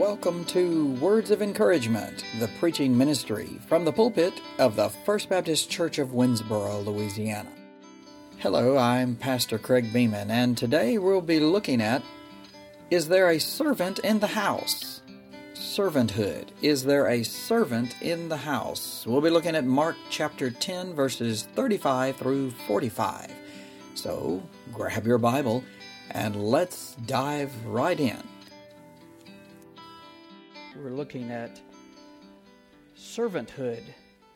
Welcome to Words of Encouragement, the preaching ministry from the pulpit of the First Baptist Church of Winnsboro, Louisiana. Hello, I'm Pastor Craig Beeman, and today we'll be looking at Is there a servant in the house? Servanthood. Is there a servant in the house? We'll be looking at Mark chapter 10, verses 35 through 45. So grab your Bible and let's dive right in. We're looking at servanthood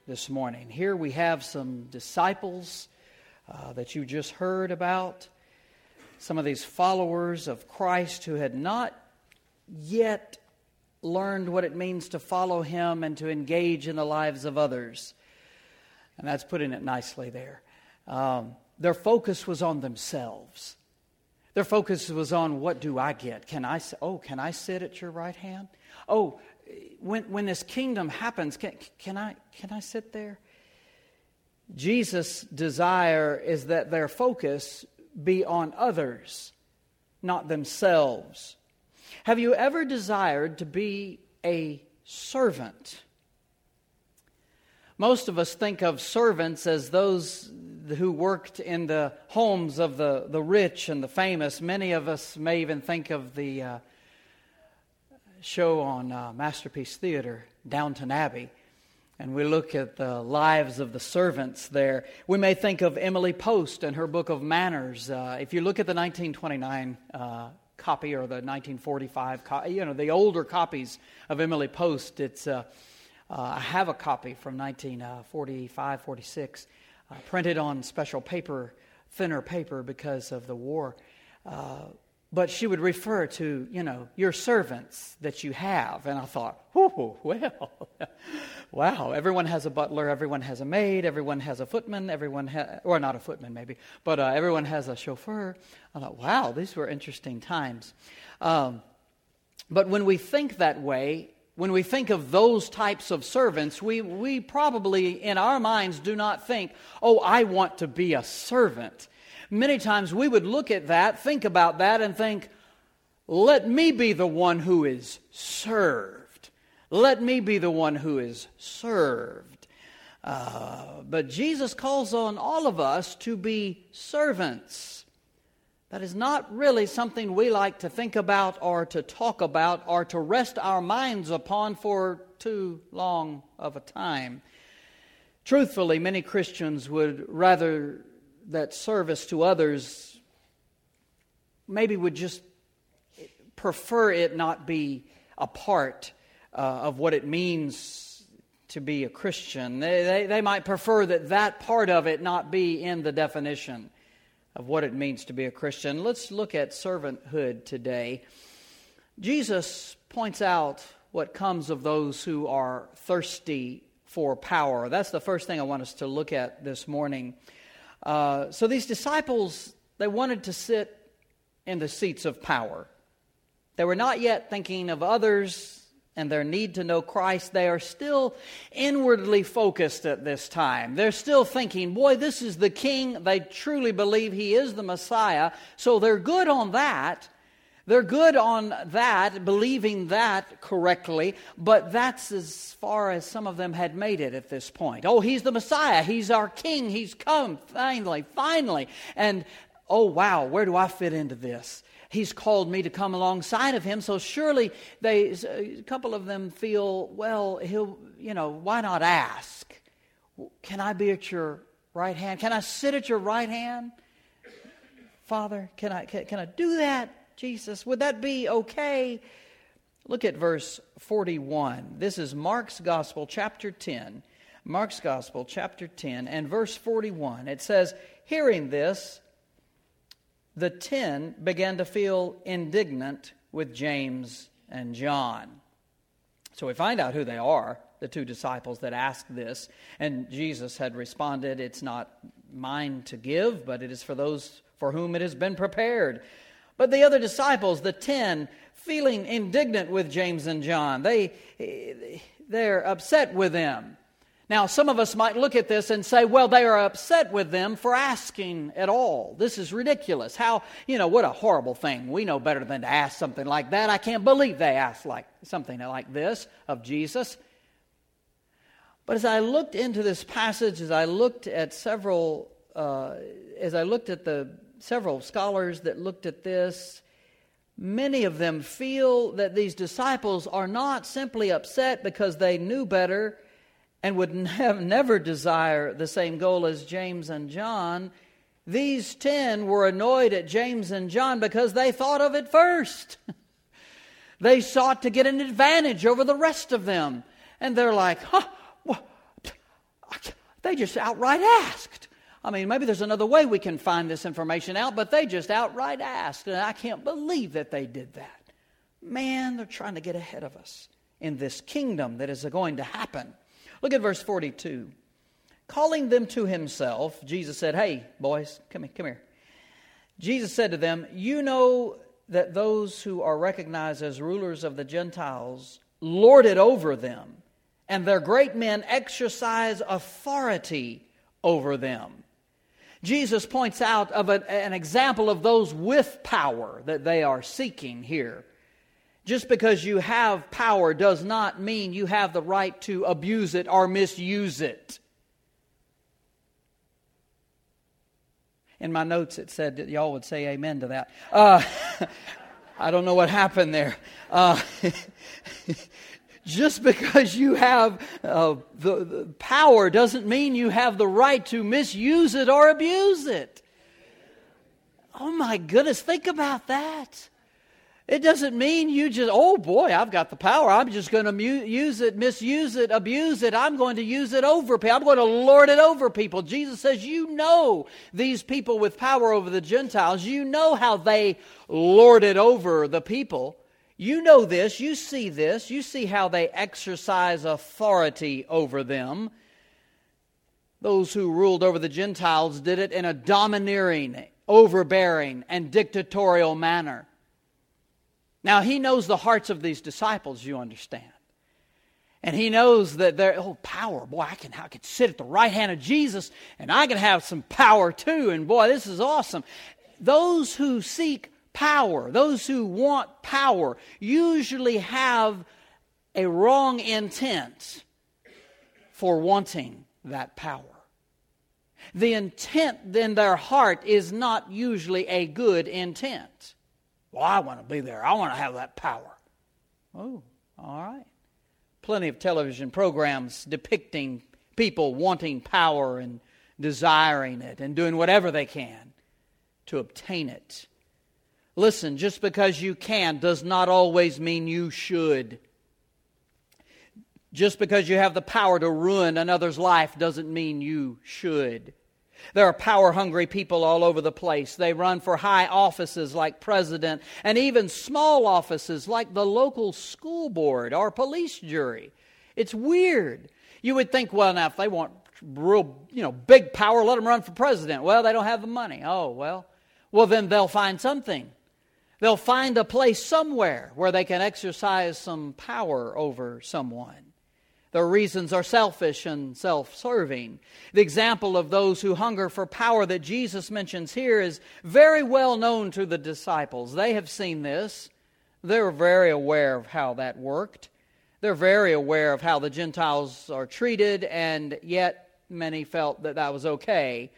this morning. Here we have some disciples uh, that you just heard about, some of these followers of Christ who had not yet learned what it means to follow Him and to engage in the lives of others. And that's putting it nicely there. Um, their focus was on themselves. Their focus was on what do I get? Can I oh, can I sit at your right hand? Oh, when, when this kingdom happens, can, can, I, can I sit there? Jesus' desire is that their focus be on others, not themselves. Have you ever desired to be a servant? Most of us think of servants as those who worked in the homes of the, the rich and the famous. Many of us may even think of the uh, show on uh, Masterpiece Theater, Downton Abbey, and we look at the lives of the servants there, we may think of Emily Post and her book of manners. Uh, if you look at the 1929 uh, copy or the 1945, co- you know, the older copies of Emily Post, it's, uh, uh I have a copy from 1945, 46, uh, printed on special paper, thinner paper because of the war. Uh, but she would refer to, you know, your servants that you have. And I thought, oh, well, wow, everyone has a butler, everyone has a maid, everyone has a footman, everyone has, or not a footman maybe, but uh, everyone has a chauffeur. I thought, wow, these were interesting times. Um, but when we think that way, when we think of those types of servants, we, we probably in our minds do not think, oh, I want to be a servant many times we would look at that, think about that, and think, let me be the one who is served. Let me be the one who is served. Uh, but Jesus calls on all of us to be servants. That is not really something we like to think about or to talk about or to rest our minds upon for too long of a time. Truthfully, many Christians would rather that service to others maybe would just prefer it not be a part uh, of what it means to be a Christian. They, they, they might prefer that that part of it not be in the definition of what it means to be a Christian. Let's look at servanthood today. Jesus points out what comes of those who are thirsty for power. That's the first thing I want us to look at this morning. Uh, so these disciples, they wanted to sit in the seats of power. They were not yet thinking of others and their need to know Christ. They are still inwardly focused at this time. They're still thinking, boy, this is the king. They truly believe he is the Messiah. So they're good on that. They're good on that, believing that correctly, but that's as far as some of them had made it at this point. Oh, he's the Messiah. He's our king. He's come finally, finally. And oh, wow, where do I fit into this? He's called me to come alongside of him, so surely they, a uh, couple of them feel, well, he'll, you know, why not ask? Can I be at your right hand? Can I sit at your right hand? Father, can I, can, can I do that? Jesus, would that be okay? Look at verse 41. This is Mark's Gospel, chapter 10. Mark's Gospel, chapter 10, and verse 41. It says, Hearing this, the ten began to feel indignant with James and John. So we find out who they are, the two disciples that asked this. And Jesus had responded, It's not mine to give, but it is for those for whom it has been prepared. But the other disciples, the ten, feeling indignant with James and John, they, eh, they're upset with them. Now, some of us might look at this and say, well, they are upset with them for asking at all. This is ridiculous. How, you know, what a horrible thing. We know better than to ask something like that. I can't believe they asked like something like this of Jesus. But as I looked into this passage, as I looked at several, uh, as I looked at the several scholars that looked at this, many of them feel that these disciples are not simply upset because they knew better and would have never desire the same goal as James and John. These ten were annoyed at James and John because they thought of it first. they sought to get an advantage over the rest of them. And they're like, huh, they just outright asked. I mean, maybe there's another way we can find this information out, but they just outright asked. And I can't believe that they did that. Man, they're trying to get ahead of us in this kingdom that is going to happen. Look at verse 42. Calling them to himself, Jesus said, Hey, boys, come here, come here. Jesus said to them, You know that those who are recognized as rulers of the Gentiles lord it over them and their great men exercise authority over them. Jesus points out of a, an example of those with power that they are seeking here. Just because you have power does not mean you have the right to abuse it or misuse it. In my notes, it said that y'all would say amen to that. Uh, I don't know what happened there. Uh, just because you have uh, the, the power doesn't mean you have the right to misuse it or abuse it. Oh my goodness, think about that. It doesn't mean you just, oh boy, I've got the power. I'm just going to mu- use it, misuse it, abuse it. I'm going to use it over people. I'm going to lord it over people. Jesus says, You know these people with power over the Gentiles. You know how they lord it over the people. You know this, you see this, you see how they exercise authority over them. Those who ruled over the Gentiles did it in a domineering, overbearing, and dictatorial manner. Now, he knows the hearts of these disciples, you understand. And he knows that they're, oh, power. Boy, I can, I can sit at the right hand of Jesus and I can have some power too. And boy, this is awesome. Those who seek power, those who want power, usually have a wrong intent for wanting that power. The intent in their heart is not usually a good intent. Well, I want to be there. I want to have that power. Oh, all right. Plenty of television programs depicting people wanting power and desiring it and doing whatever they can to obtain it. Listen, just because you can does not always mean you should. Just because you have the power to ruin another's life doesn't mean you should. There are power hungry people all over the place. They run for high offices like president and even small offices like the local school board or police jury. It's weird. You would think, well, now if they want real, you know, big power, let them run for president. Well, they don't have the money. Oh, well. Well, then they'll find something. They'll find a place somewhere where they can exercise some power over someone. Their reasons are selfish and self serving. The example of those who hunger for power that Jesus mentions here is very well known to the disciples. They have seen this, they're very aware of how that worked. They're very aware of how the Gentiles are treated, and yet many felt that that was okay.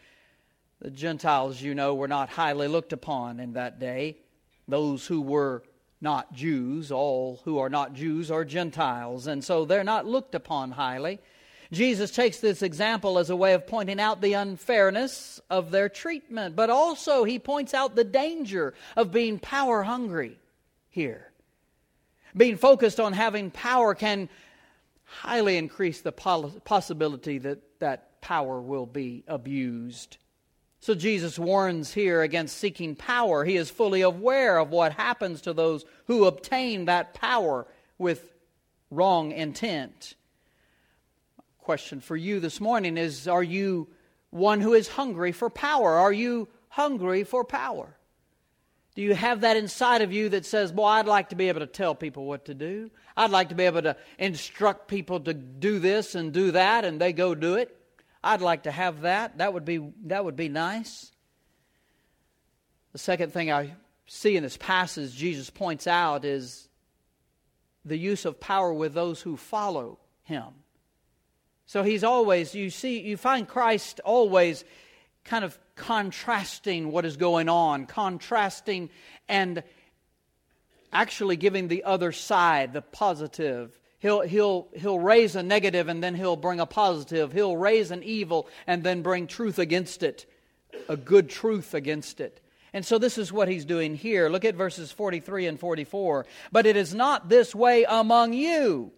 The Gentiles, you know, were not highly looked upon in that day those who were not Jews. All who are not Jews are Gentiles, and so they're not looked upon highly. Jesus takes this example as a way of pointing out the unfairness of their treatment, but also he points out the danger of being power hungry here. Being focused on having power can highly increase the possibility that that power will be abused. So Jesus warns here against seeking power. He is fully aware of what happens to those who obtain that power with wrong intent. Question for you this morning is Are you one who is hungry for power? Are you hungry for power? Do you have that inside of you that says, Boy, I'd like to be able to tell people what to do? I'd like to be able to instruct people to do this and do that, and they go do it. I'd like to have that. That would be, that would be nice. The second thing I see in this passage, Jesus points out, is the use of power with those who follow him. So he's always, you see, you find Christ always kind of contrasting what is going on, contrasting and actually giving the other side, the positive. He'll, he'll, he'll raise a negative and then he'll bring a positive. He'll raise an evil and then bring truth against it, a good truth against it. And so this is what he's doing here. Look at verses 43 and 44. But it is not this way among you.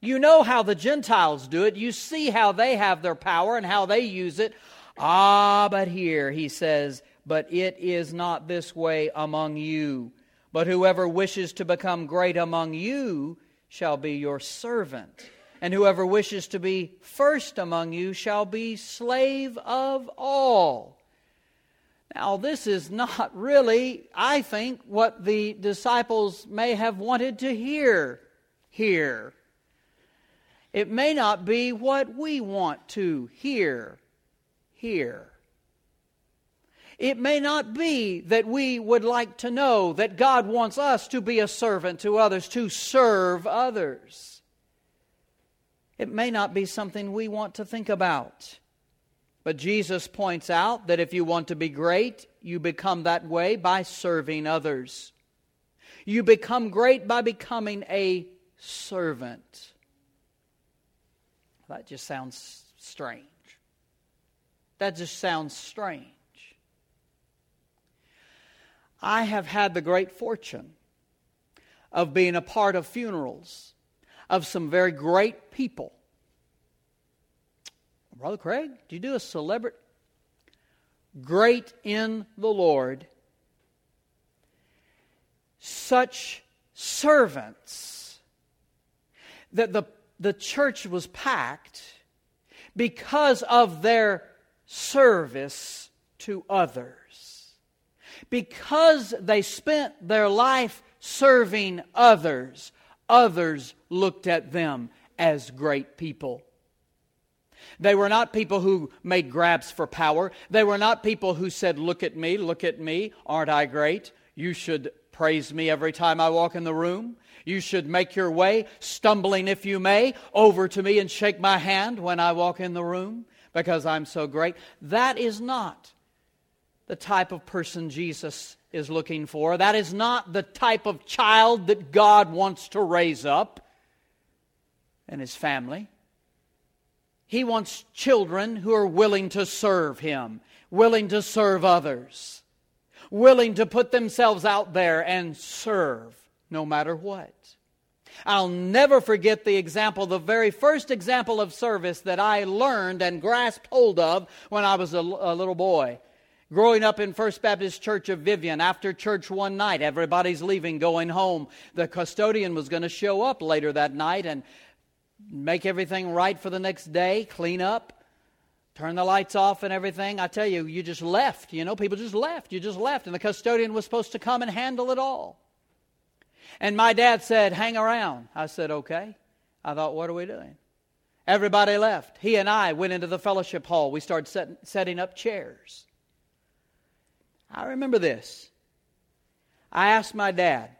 You know how the Gentiles do it. You see how they have their power and how they use it. Ah, but here he says, But it is not this way among you. But whoever wishes to become great among you shall be your servant. And whoever wishes to be first among you shall be slave of all. Now, this is not really, I think, what the disciples may have wanted to hear here. It may not be what we want to hear here. It may not be that we would like to know that God wants us to be a servant to others, to serve others. It may not be something we want to think about. But Jesus points out that if you want to be great, you become that way by serving others. You become great by becoming a servant. That just sounds strange. That just sounds strange. I have had the great fortune of being a part of funerals of some very great people. Brother Craig, do you do a celebrity? Great in the Lord. Such servants that the the church was packed because of their service to others. Because they spent their life serving others, others looked at them as great people. They were not people who made grabs for power. They were not people who said, Look at me, look at me, aren't I great? You should praise me every time I walk in the room. You should make your way, stumbling if you may, over to me and shake my hand when I walk in the room because I'm so great. That is not the type of person Jesus is looking for. That is not the type of child that God wants to raise up in his family. He wants children who are willing to serve him, willing to serve others, willing to put themselves out there and serve no matter what. I'll never forget the example, the very first example of service that I learned and grasped hold of when I was a, a little boy. Growing up in First Baptist Church of Vivian, after church one night, everybody's leaving, going home. The custodian was going to show up later that night and make everything right for the next day, clean up, turn the lights off and everything. I tell you, you just left. You know, people just left. You just left. And the custodian was supposed to come and handle it all. And my dad said, Hang around. I said, Okay. I thought, What are we doing? Everybody left. He and I went into the fellowship hall. We started set, setting up chairs. I remember this. I asked my dad,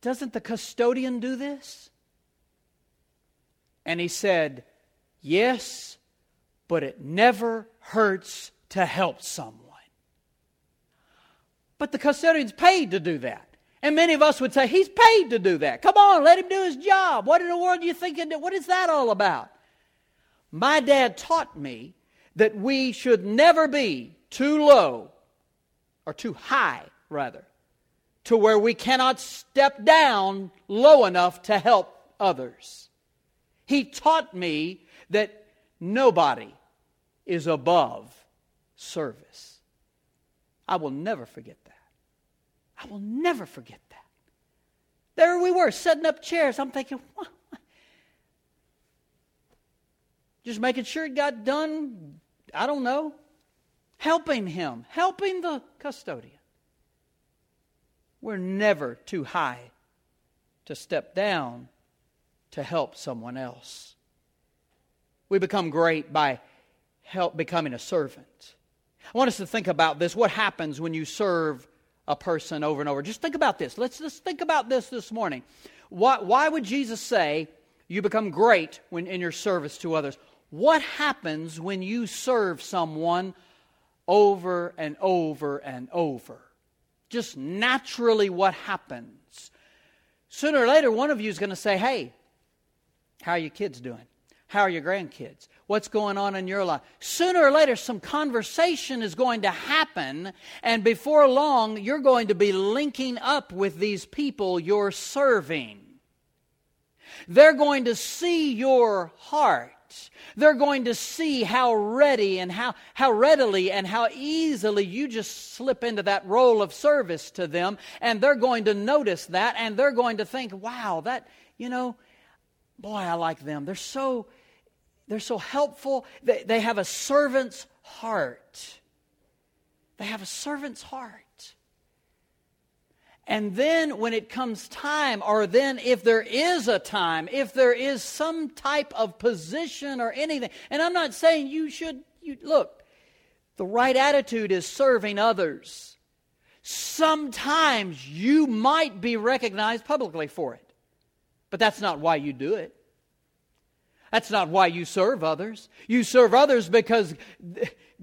Doesn't the custodian do this? And he said, Yes, but it never hurts to help someone. But the custodian's paid to do that. And many of us would say, He's paid to do that. Come on, let him do his job. What in the world are you thinking? What is that all about? My dad taught me that we should never be too low, or too high, rather, to where we cannot step down low enough to help others. He taught me that nobody is above service. I will never forget that. I will never forget that. There we were, setting up chairs. I'm thinking, what? Just making sure it got done, I don't know, helping him, helping the custodian. We're never too high to step down to help someone else. We become great by help becoming a servant. I want us to think about this. What happens when you serve a person over and over? Just think about this. Let's just think about this this morning. Why, why would Jesus say you become great when in your service to others? What happens when you serve someone over and over and over? Just naturally, what happens? Sooner or later, one of you is going to say, Hey, how are your kids doing? How are your grandkids? What's going on in your life? Sooner or later, some conversation is going to happen, and before long, you're going to be linking up with these people you're serving. They're going to see your heart. They're going to see how ready and how, how readily and how easily you just slip into that role of service to them. And they're going to notice that and they're going to think, wow, that, you know, boy, I like them. They're so, they're so helpful. They, they have a servant's heart. They have a servant's heart. And then when it comes time, or then if there is a time, if there is some type of position or anything, and I'm not saying you should, you, look, the right attitude is serving others. Sometimes you might be recognized publicly for it, but that's not why you do it. That's not why you serve others. You serve others because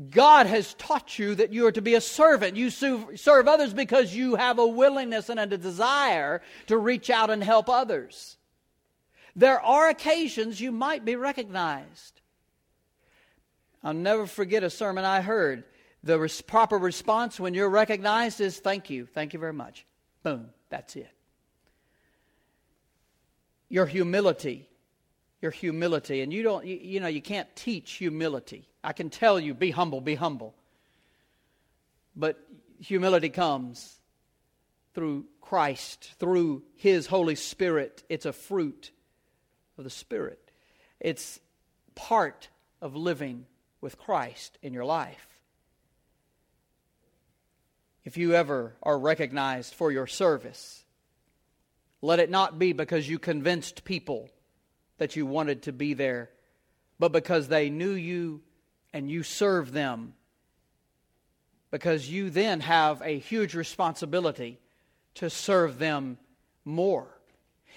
God has taught you that you are to be a servant. You serve others because you have a willingness and a desire to reach out and help others. There are occasions you might be recognized. I'll never forget a sermon I heard. The res- proper response when you're recognized is thank you. Thank you very much. Boom. That's it. Your humility your humility. And you don't, you, you know, you can't teach humility. I can tell you, be humble, be humble. But humility comes through Christ, through His Holy Spirit. It's a fruit of the Spirit, it's part of living with Christ in your life. If you ever are recognized for your service, let it not be because you convinced people that you wanted to be there, but because they knew you and you serve them. Because you then have a huge responsibility to serve them more.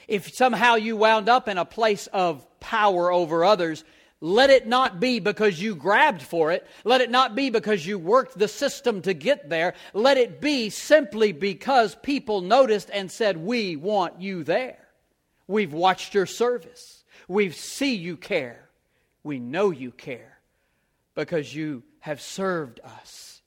If somehow you wound up in a place of power over others, let it not be because you grabbed for it. Let it not be because you worked the system to get there. Let it be simply because people noticed and said, We want you there. We've watched your service. We see you care. We know you care because you have served us.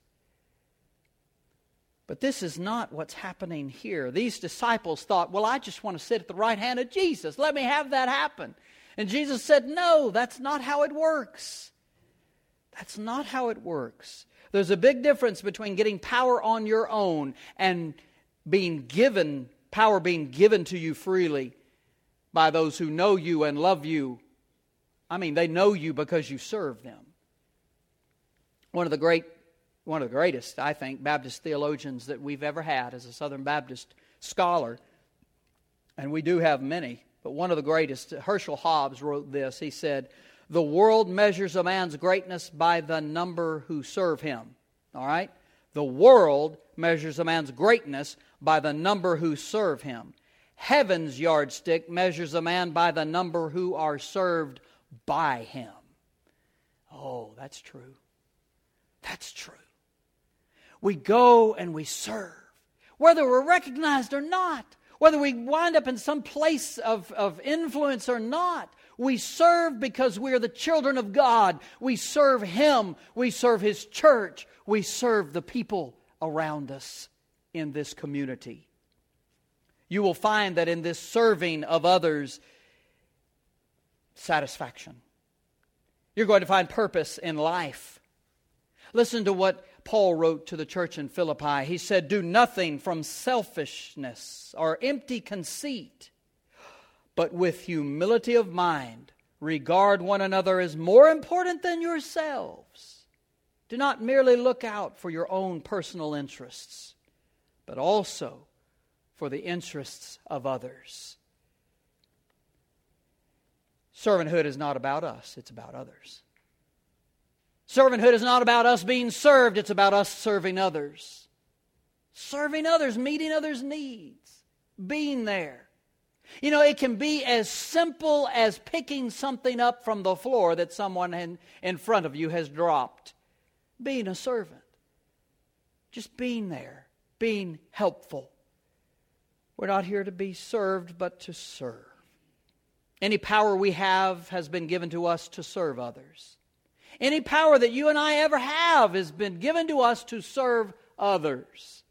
But this is not what's happening here. These disciples thought, well, I just want to sit at the right hand of Jesus. Let me have that happen. And Jesus said, no, that's not how it works. That's not how it works. There's a big difference between getting power on your own and being given, power being given to you freely by those who know you and love you. I mean, they know you because you serve them. One of the great, one of the greatest, I think, Baptist theologians that we've ever had as a Southern Baptist scholar, and we do have many, but one of the greatest, Herschel Hobbs wrote this. He said, The world measures a man's greatness by the number who serve him. All right? The world measures a man's greatness by the number who serve him. Heaven's yardstick measures a man by the number who are served by him. Oh, that's true. That's true. We go and we serve, whether we're recognized or not, whether we wind up in some place of, of influence or not. We serve because we are the children of God. We serve Him. We serve His church. We serve the people around us in this community you will find that in this serving of others, satisfaction. You're going to find purpose in life. Listen to what Paul wrote to the church in Philippi. He said, Do nothing from selfishness or empty conceit, but with humility of mind, regard one another as more important than yourselves. Do not merely look out for your own personal interests, but also for the interests of others. Servanthood is not about us, it's about others. Servanthood is not about us being served, it's about us serving others. Serving others, meeting others' needs, being there. You know, it can be as simple as picking something up from the floor that someone in, in front of you has dropped. Being a servant. Just being there, being helpful. We're not here to be served, but to serve. Any power we have has been given to us to serve others. Any power that you and I ever have has been given to us to serve others.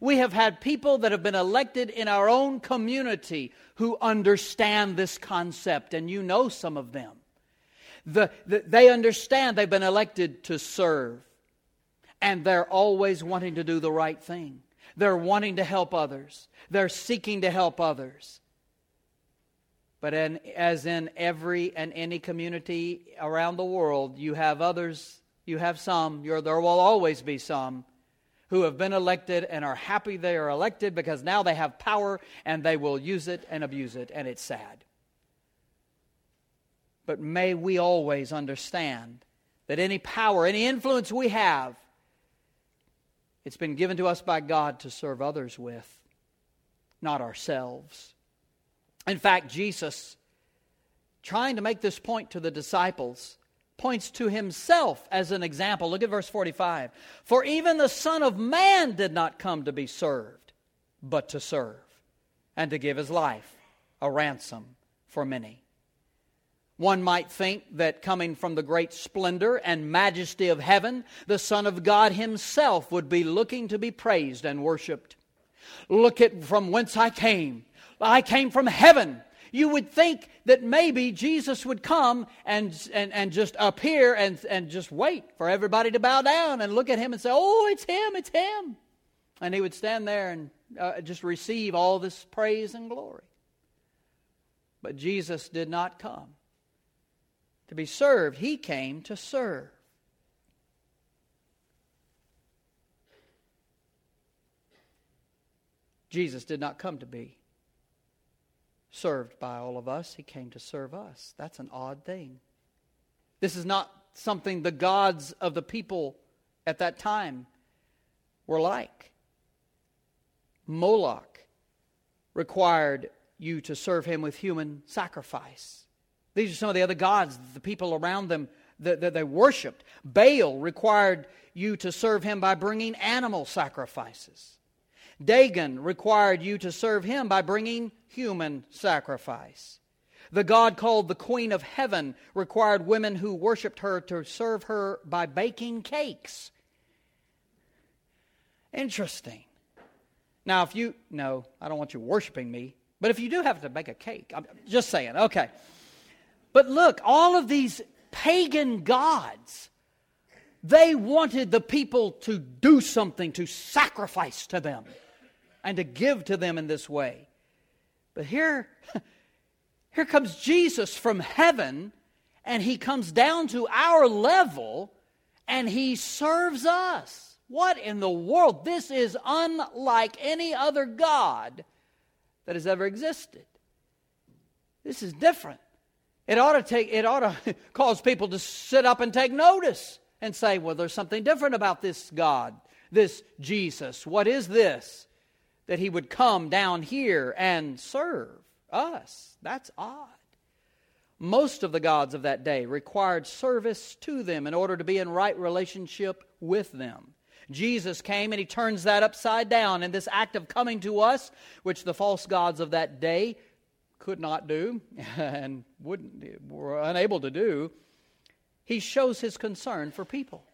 We have had people that have been elected in our own community who understand this concept, and you know some of them. The, the, they understand they've been elected to serve, and they're always wanting to do the right thing. They're wanting to help others, they're seeking to help others. But in, as in every and any community around the world, you have others, you have some, there will always be some who have been elected and are happy they are elected because now they have power and they will use it and abuse it, and it's sad. But may we always understand that any power, any influence we have, it's been given to us by God to serve others with, not ourselves. In fact, Jesus, trying to make this point to the disciples, points to himself as an example. Look at verse 45. For even the Son of Man did not come to be served, but to serve, and to give his life a ransom for many. One might think that coming from the great splendor and majesty of heaven, the Son of God Himself would be looking to be praised and worshiped. Look at from whence I came. I came from heaven. You would think that maybe Jesus would come and, and, and just appear and, and just wait for everybody to bow down and look at him and say, Oh, it's him, it's him. And he would stand there and uh, just receive all this praise and glory. But Jesus did not come to be served, he came to serve. Jesus did not come to be served by all of us. He came to serve us. That's an odd thing. This is not something the gods of the people at that time were like. Moloch required you to serve him with human sacrifice. These are some of the other gods, the people around them that, that they worshiped. Baal required you to serve him by bringing animal sacrifices. Dagon required you to serve him by bringing human sacrifice. The God called the Queen of Heaven required women who worshiped her to serve her by baking cakes. Interesting. Now, if you, no, I don't want you worshiping me, but if you do have to bake a cake, I'm just saying, okay. But look, all of these pagan gods, they wanted the people to do something, to sacrifice to them and to give to them in this way. But here, here comes Jesus from heaven, and he comes down to our level and he serves us. What in the world? This is unlike any other God that has ever existed. This is different. It ought to take it ought to cause people to sit up and take notice and say, well, there's something different about this God, this Jesus. What is this? That he would come down here and serve us. That's odd. Most of the gods of that day required service to them in order to be in right relationship with them. Jesus came and he turns that upside down. in this act of coming to us, which the false gods of that day could not do and wouldn't, were unable to do, he shows his concern for people.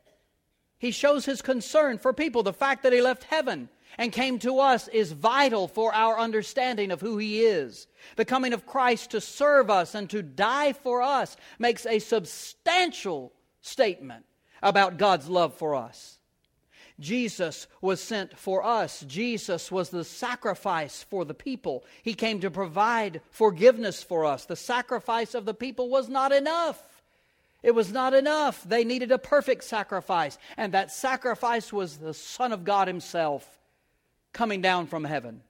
He shows his concern for people. The fact that he left heaven and came to us is vital for our understanding of who He is. The coming of Christ to serve us and to die for us makes a substantial statement about God's love for us. Jesus was sent for us. Jesus was the sacrifice for the people. He came to provide forgiveness for us. The sacrifice of the people was not enough. It was not enough. They needed a perfect sacrifice. And that sacrifice was the Son of God Himself coming down from heaven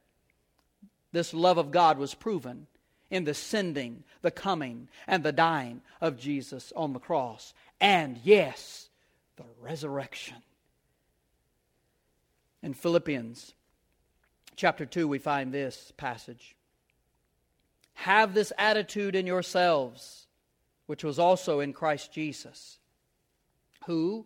This love of God was proven in the sending, the coming, and the dying of Jesus on the cross. And yes, the resurrection. In Philippians chapter 2, we find this passage Have this attitude in yourselves, which was also in Christ Jesus, who,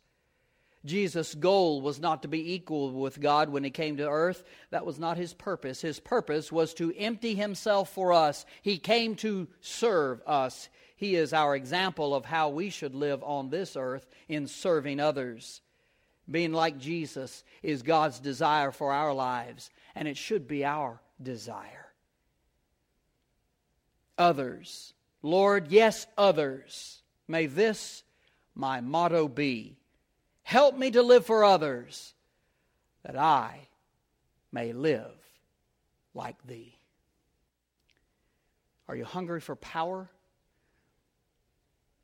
Jesus' goal was not to be equal with God when he came to earth. That was not his purpose. His purpose was to empty himself for us. He came to serve us. He is our example of how we should live on this earth in serving others. Being like Jesus is God's desire for our lives, and it should be our desire. Others. Lord, yes, others. May this my motto be Help me to live for others, that I may live like thee. Are you hungry for power?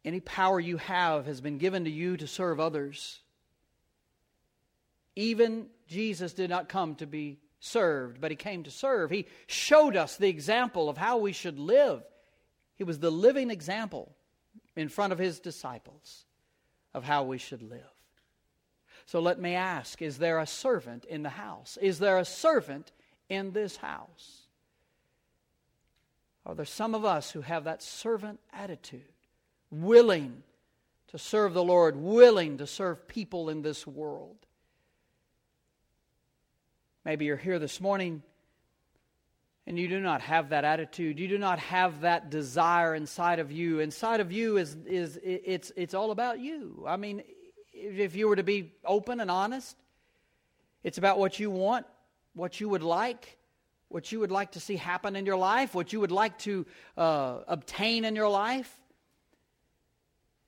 Any power you have has been given to you to serve others. Even Jesus did not come to be served, but he came to serve. He showed us the example of how we should live. He was the living example in front of his disciples of how we should live. So let me ask Is there a servant in the house? Is there a servant in this house? Are there some of us who have that servant attitude, willing to serve the Lord, willing to serve people in this world? Maybe you're here this morning and you do not have that attitude. You do not have that desire inside of you. Inside of you is, is it's, it's all about you. I mean, if you were to be open and honest, it's about what you want, what you would like, what you would like to see happen in your life, what you would like to uh, obtain in your life.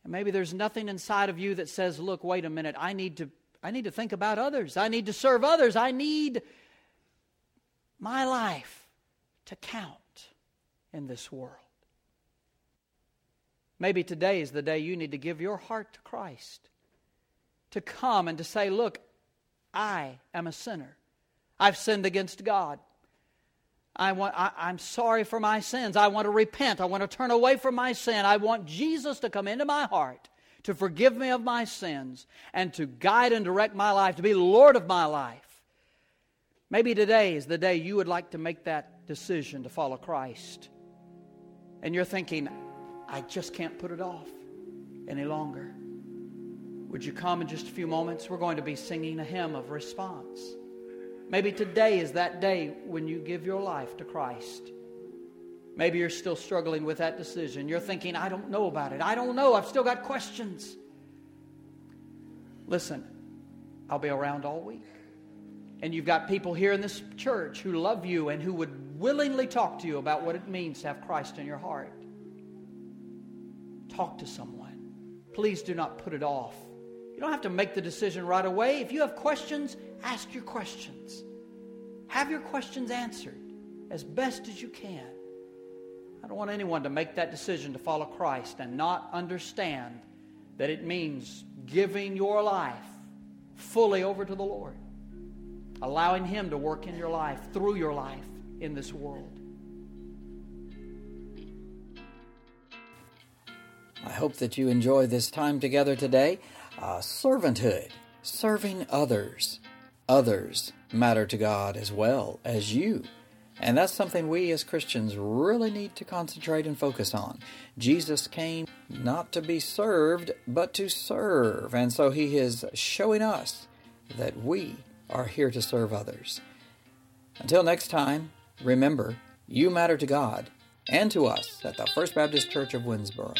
And maybe there's nothing inside of you that says, look, wait a minute, I need to, I need to think about others. I need to serve others. I need my life to count in this world. Maybe today is the day you need to give your heart to Christ to come and to say, Look, I am a sinner. I've sinned against God. I want, I, I'm sorry for my sins. I want to repent. I want to turn away from my sin. I want Jesus to come into my heart to forgive me of my sins and to guide and direct my life, to be Lord of my life. Maybe today is the day you would like to make that decision to follow Christ. And you're thinking, I just can't put it off any longer. Would you come in just a few moments? We're going to be singing a hymn of response. Maybe today is that day when you give your life to Christ. Maybe you're still struggling with that decision. You're thinking, I don't know about it. I don't know. I've still got questions. Listen, I'll be around all week. And you've got people here in this church who love you and who would willingly talk to you about what it means to have Christ in your heart. Talk to someone. Please do not put it off. You don't have to make the decision right away. If you have questions, ask your questions. Have your questions answered as best as you can. I don't want anyone to make that decision to follow Christ and not understand that it means giving your life fully over to the Lord, allowing Him to work in your life, through your life in this world. I hope that you enjoy this time together today. Uh, servanthood, serving others. Others matter to God as well as you. And that's something we as Christians really need to concentrate and focus on. Jesus came not to be served, but to serve. And so he is showing us that we are here to serve others. Until next time, remember, you matter to God and to us at the First Baptist Church of Winnsboro.